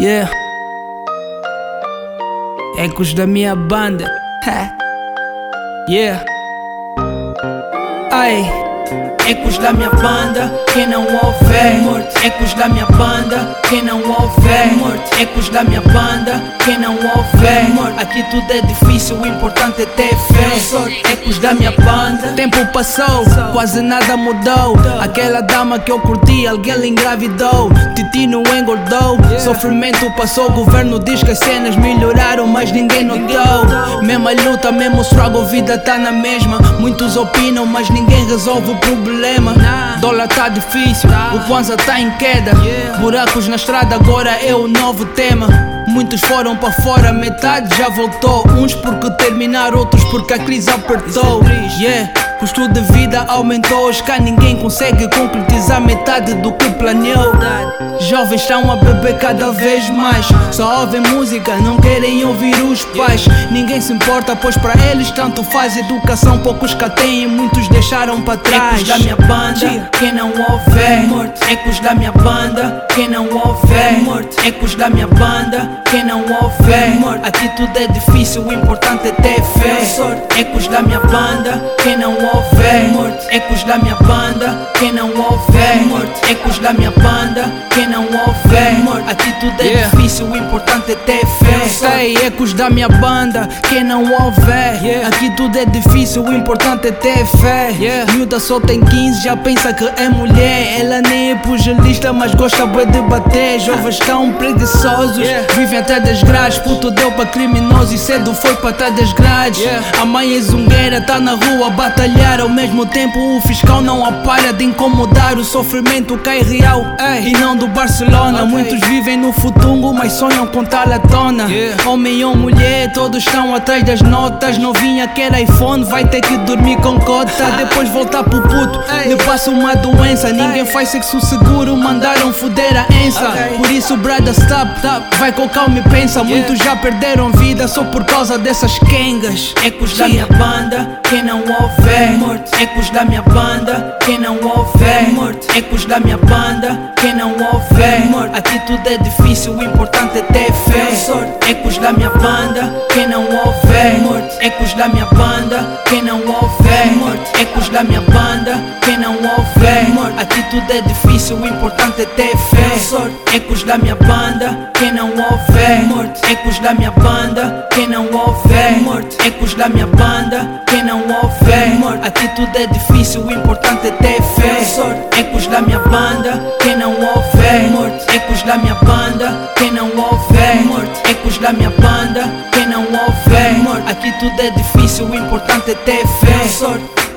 Yeah. Ecos da minha banda. yeah. Ai. Ecos da minha banda, quem não ouve é morto. Ecos da minha banda, quem não ouve é morto. Ecos da minha banda, quem não ouve é morto. Aqui tudo é difícil, o importante é ter fé. Ecos da minha banda, tempo passou, quase nada mudou. Aquela dama que eu curti, alguém engravidou. Titi não engordou, sofrimento passou. O governo diz que as cenas melhoraram, mas ninguém notou. Mesma luta, mesmo struggle, vida tá na mesma. Muitos opinam, mas ninguém resolve o problema. Dólar tá difícil, o Kwanzaa tá em queda. Buracos na estrada, agora é o novo tema. Muitos foram para fora, metade já voltou. Uns porque terminaram, outros porque a crise apertou. Yeah. Custo de vida aumentou, hoje cá ninguém consegue concretizar metade do que planeou. Jovens estão a beber cada vez mais, só ouvem música, não querem ouvir os pais. Ninguém se importa, pois para eles tanto faz educação, poucos cá têm, muitos deixaram para trás. Ecos da minha banda, quem não ouve é morto. Ecos da minha banda, quem não ouve é morto. Ecos da minha banda, quem não ouve é morto. Aqui tudo é difícil, o importante é ter fé. Ecos da minha banda, quem não ouve ouve é. Ecos da minha banda, quem não ouve é morto. Ecos da minha banda, quem não ouve é morto. Aqui tudo é yeah. difícil, o importante é ter fé. Sei, ecos da minha banda, quem não ouve. Yeah. Aqui tudo é difícil, o importante é ter fé. Yeah. Miúda só tem 15, já pensa que é mulher. Ela nem é pugilista, mas gosta bem de bater. Jovens tão preguiçosos, yeah. vivem até das grades. Puto deu pra criminoso e cedo foi pra até das grades. A mãe é zungueira, tá na rua a batalhar trabalhar ao mesmo tempo o fiscal não apara de incomodar o sofrimento cai real Ei, e não do Barcelona okay. muitos vivem no futungo mas sonham com tal à tona yeah. homem ou mulher todos estão atrás das notas novinha quer iPhone vai ter que dormir com cota depois voltar pro puto Ei. lhe passa uma doença ninguém faz sexo seguro mandaram foder a ensa okay. por isso brother stop, stop. vai com calma e pensa yeah. muitos já perderam vida só por causa dessas quengas ecos da minha banda quem não ouve é morto. Ecos da minha banda, quem não ouve é morto. Ecos da minha banda, quem não ouve é morto. Aqui tudo é difícil, o importante é ter fé. Ecos da minha banda, quem não ouve é morto. Ecos da minha banda, quem não ouve é morto. Ecos da minha banda, quem não ouve é morto. Aqui tudo é difícil, o importante é ter fé. Ecos da minha banda, quem não ouve é morto. Ecos da minha banda, quem não ouve é morto. Ecos da minha banda, quem não ouve morto. Aqui tudo é difícil, o importante é ter fé. Ecos da minha banda, quem não ouve morto. Ecos da minha banda, quem não ouve morto. Ecos da minha banda, quem não ouve morto. Aqui tudo é difícil, o importante é ter fé.